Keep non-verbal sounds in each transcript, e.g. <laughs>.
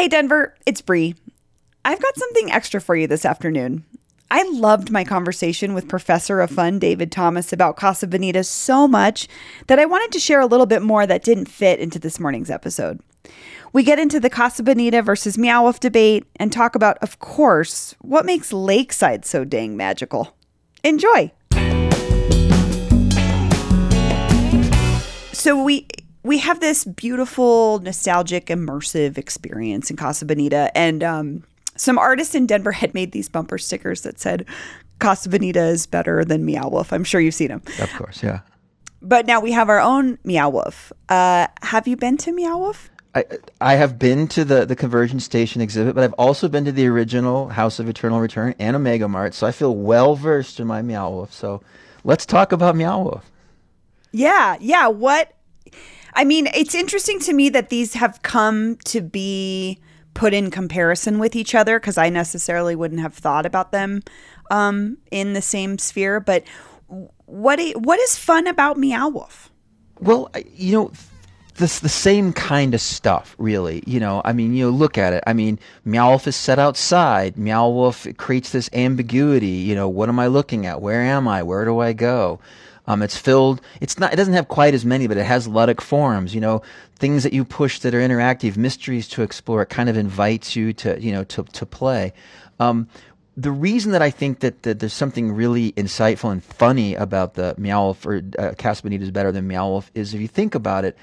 Hey, Denver, it's Bree. I've got something extra for you this afternoon. I loved my conversation with Professor of Fun David Thomas about Casa Bonita so much that I wanted to share a little bit more that didn't fit into this morning's episode. We get into the Casa Bonita versus Meow debate and talk about, of course, what makes Lakeside so dang magical. Enjoy! So we we have this beautiful, nostalgic, immersive experience in Casa Bonita, and um, some artists in Denver had made these bumper stickers that said Casa Bonita is better than Meow Wolf. I'm sure you've seen them. Of course, yeah. But now we have our own Meow Wolf. Uh, have you been to Meow Wolf? I I have been to the the Convergence Station exhibit, but I've also been to the original House of Eternal Return and Omega Mart, so I feel well versed in my Meow Wolf. So let's talk about Meow Wolf. Yeah, yeah. What? I mean, it's interesting to me that these have come to be put in comparison with each other because I necessarily wouldn't have thought about them um, in the same sphere. But what what is fun about Meow Wolf? Well, you know, this the same kind of stuff, really. You know, I mean, you know, look at it. I mean, Meow Wolf is set outside. Meow Wolf creates this ambiguity. You know, what am I looking at? Where am I? Where do I go? Um, it's filled. It's not. It doesn't have quite as many, but it has ludic forms. You know, things that you push that are interactive, mysteries to explore. It kind of invites you to you know to to play. Um, the reason that I think that, that there's something really insightful and funny about the Meow Wolf or uh, Casa Bonita is better than Meow Wolf is if you think about it,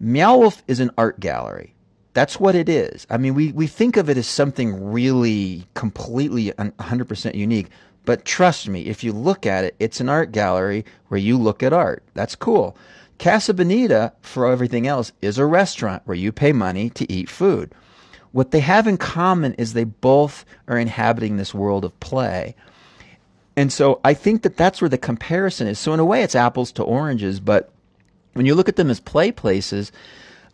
Meow Wolf is an art gallery. That's what it is. I mean, we, we think of it as something really completely 100% unique. But trust me, if you look at it, it's an art gallery where you look at art. That's cool. Casa Bonita, for everything else, is a restaurant where you pay money to eat food. What they have in common is they both are inhabiting this world of play. And so I think that that's where the comparison is. So in a way, it's apples to oranges, but when you look at them as play places,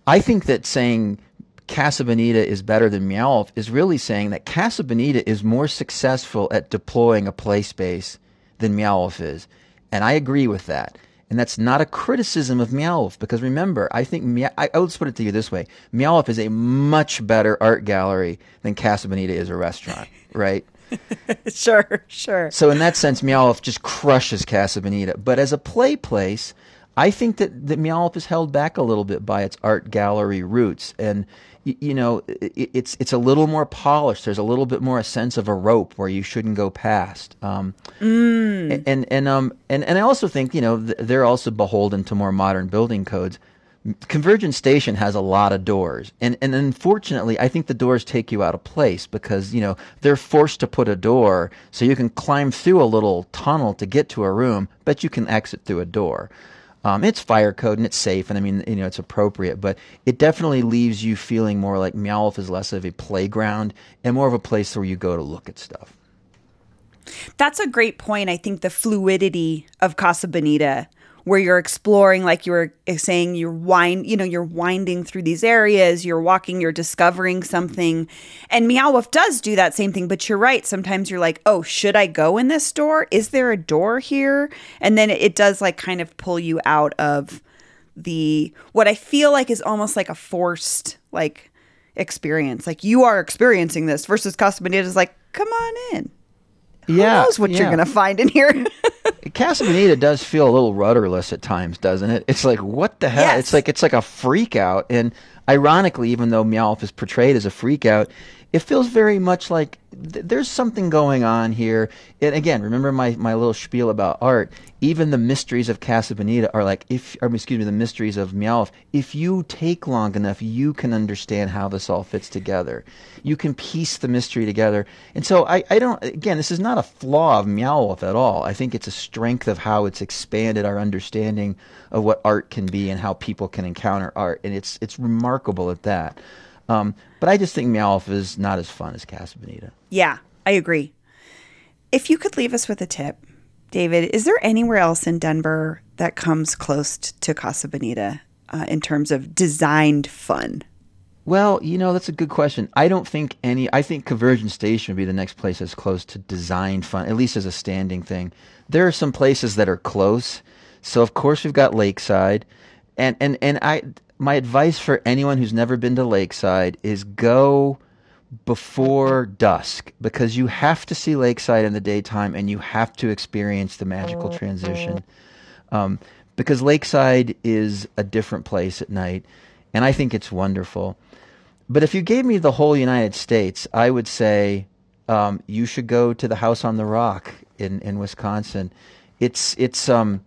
I think that saying Casa Bonita is better than Meow is really saying that Casa Bonita is more successful at deploying a play space than Meow is. And I agree with that. And that's not a criticism of Meow because remember, I think Meow, I, I let's put it to you this way: Meow is a much better art gallery than Casa Bonita is a restaurant, <laughs> right? <laughs> sure, sure. So in that sense, Meow just crushes Casa Bonita. But as a play place, I think that, that Meow is held back a little bit by its art gallery roots. And, you, you know, it, it's, it's a little more polished. There's a little bit more a sense of a rope where you shouldn't go past. Um, mm. and, and, um, and, and I also think, you know, they're also beholden to more modern building codes. Convergence Station has a lot of doors, and and unfortunately, I think the doors take you out of place because you know they're forced to put a door so you can climb through a little tunnel to get to a room, but you can exit through a door. Um, it's fire code and it's safe, and I mean, you know, it's appropriate, but it definitely leaves you feeling more like Meow Wolf is less of a playground and more of a place where you go to look at stuff. That's a great point. I think the fluidity of Casa Bonita where you're exploring like you were saying you're wind you know you're winding through these areas you're walking you're discovering something. And meow wolf does do that same thing but you're right. Sometimes you're like oh should i go in this door? Is there a door here? And then it does like kind of pull you out of the what i feel like is almost like a forced like experience. Like you are experiencing this versus Casa Bonita is like come on in. Who yeah, knows what yeah. you're gonna find in here <laughs> Casa Bonita does feel a little rudderless at times, doesn't it? It's like what the hell? Yes. It's like it's like a freak out. And ironically, even though Meowth is portrayed as a freak out, it feels very much like th- there's something going on here. And again, remember my, my little spiel about art. Even the mysteries of Casa Bonita are like, if, or excuse me, the mysteries of Meowth. If you take long enough, you can understand how this all fits together. You can piece the mystery together. And so I, I don't, again, this is not a flaw of Meowth at all. I think it's a strength of how it's expanded our understanding of what art can be and how people can encounter art. And it's, it's remarkable at that. Um, but I just think Meowth is not as fun as Casa Bonita. Yeah, I agree. If you could leave us with a tip, David, is there anywhere else in Denver that comes close to Casa Bonita uh, in terms of designed fun? Well, you know, that's a good question. I don't think any, I think Convergence Station would be the next place that's close to designed fun, at least as a standing thing. There are some places that are close. So, of course, we've got Lakeside. And, and, and I, my advice for anyone who's never been to Lakeside is go before dusk because you have to see Lakeside in the daytime and you have to experience the magical transition. Um, because Lakeside is a different place at night, and I think it's wonderful. But if you gave me the whole United States, I would say um, you should go to the House on the Rock in, in Wisconsin. It's it's um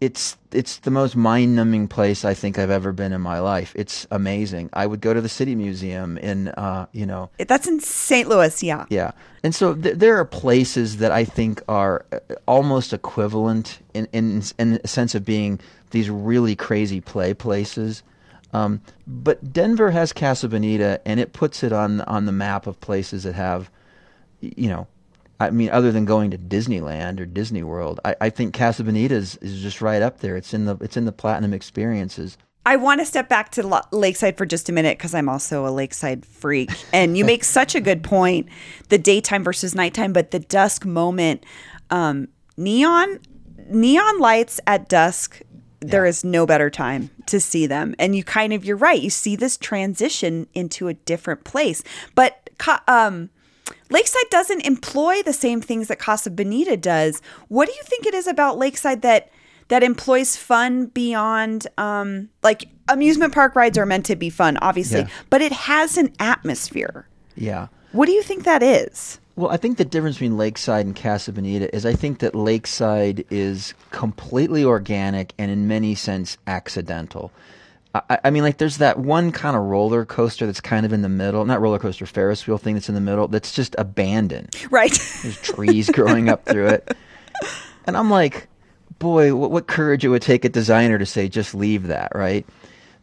it's it's the most mind-numbing place I think I've ever been in my life. It's amazing. I would go to the City Museum in, uh, you know, That's in St. Louis, yeah. yeah. And so th- there are places that I think are uh, almost equivalent in in in a sense of being these really crazy play places. Um, but Denver has Casa Bonita, and it puts it on on the map of places that have, you know, I mean, other than going to Disneyland or Disney World, I, I think Casa Bonita is, is just right up there. It's in the it's in the platinum experiences. I want to step back to Lo- Lakeside for just a minute because I'm also a Lakeside freak. And you make such a good point the daytime versus nighttime, but the dusk moment. Um, neon, neon lights at dusk, there is no better time to see them. And you kind of, you're right, you see this transition into a different place. But, um, Lakeside doesn't employ the same things that Casa Bonita does. What do you think it is about Lakeside that that employs fun beyond um, like amusement park rides are meant to be fun, obviously, Yeah. but it has an atmosphere. Yeah. What do you think that is? Well, I think the difference between Lakeside and Casa Bonita is I think that Lakeside is completely organic and in many sense accidental. I, I mean, like there's that one kind of roller coaster that's kind of in the middle, not roller coaster, Ferris wheel thing that's in the middle that's just abandoned. Right. There's trees growing up through it. <laughs> And I'm like, boy, what, what courage it would take a designer to say, just leave that, right?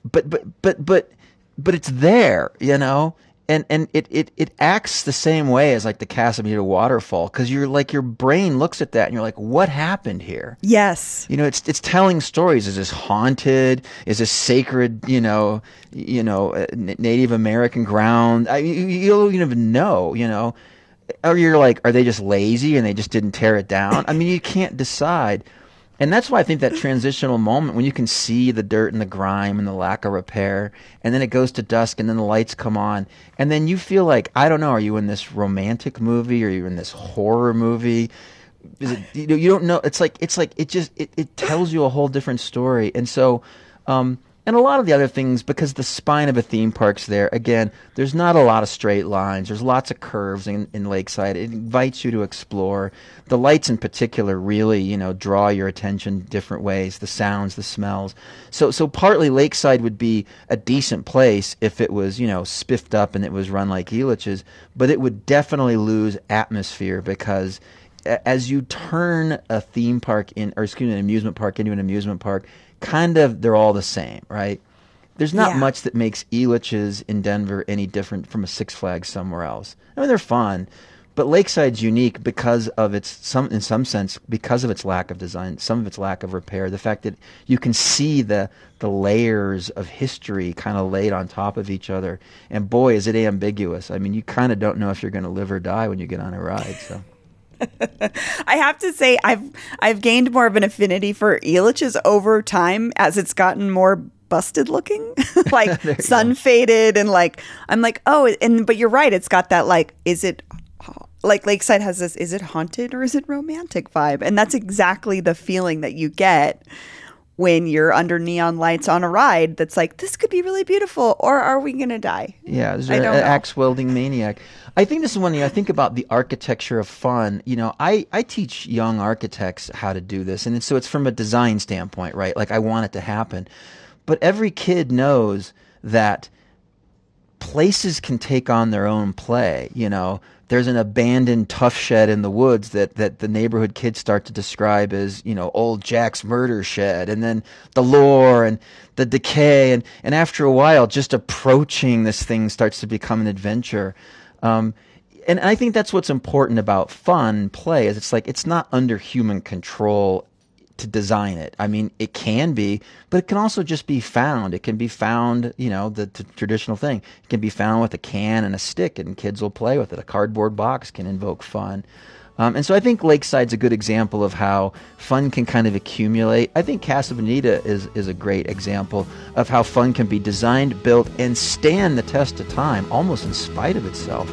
But, but, but, but, but it's there, you know? And, and it, it, it acts the same way as like the Casa Bonita waterfall because you're like, your brain looks at that and you're like, what happened here? yes. You know, it's it's telling stories. Is this haunted? Is this sacred? You know, you know, uh, Native American ground. I, you, you don't even know. You know, or you're like, are they just lazy and they just didn't tear it down? I mean, you can't decide. And that's why I think that <laughs> transitional moment when you can see the dirt and the grime and the lack of repair, and then it goes to dusk and then the lights come on, and then you feel like, I don't know, are you in this romantic movie? Are you in this horror movie? is it you, know, you don't know it's like it's like it just it, it tells you a whole different story and so um and a lot of the other things because the spine of a theme park's there again there's not a lot of straight lines. There's lots of curves in, in lakeside. It invites you to explore. The lights in particular really you know draw your attention different ways the sounds the smells. So so partly lakeside would be a decent place if it was you know spiffed up and it was run like Elitch's but it would definitely lose atmosphere because as you turn a theme park in, or excuse me, an amusement park into an amusement park, kind of they're all the same, right? There's not Yeah. much that makes Elitch's in Denver any different from a Six Flags somewhere else. I mean, they're fun, but Lakeside's unique because of its some, in some sense, because of its lack of design, some of its lack of repair. The fact that you can see the the layers of history kind of laid on top of each other, and boy, is it ambiguous. I mean, you kind of don't know if you're going to live or die when you get on a ride. So. <laughs> I have to say I've I've gained more of an affinity for Elitch's over time as it's gotten more busted looking, <laughs> like <laughs> sun faded and like I'm like oh and but you're right it's got that like is it like Lakeside has this is it haunted or is it romantic vibe? And that's exactly the feeling that you get when you're under neon lights on a ride that's like this could be really beautiful or are we gonna die? Yeah, there's I an axe wielding maniac. I think this is one. thing I think about the architecture of fun. You know, I I teach young architects how to do this, and so it's from a design standpoint, right? Like I want it to happen, but every kid knows that places can take on their own play. You know, there's an abandoned Tuff Shed in the woods that, that the neighborhood kids start to describe as, you know, old Jack's murder shed, and then the lore and the decay, and, and after a while, just approaching this thing starts to become an adventure. Um, and I think that's what's important about fun play is it's like it's not under human control to design it. I mean, it can be, but it can also just be found. It can be found, you know, the t- traditional thing. It can be found with a can and a stick, and kids will play with it. A cardboard box can invoke fun. Um, and so I think Lakeside's a good example of how fun can kind of accumulate. I think Casa Bonita is, is a great example of how fun can be designed, built, and stand the test of time almost in spite of itself.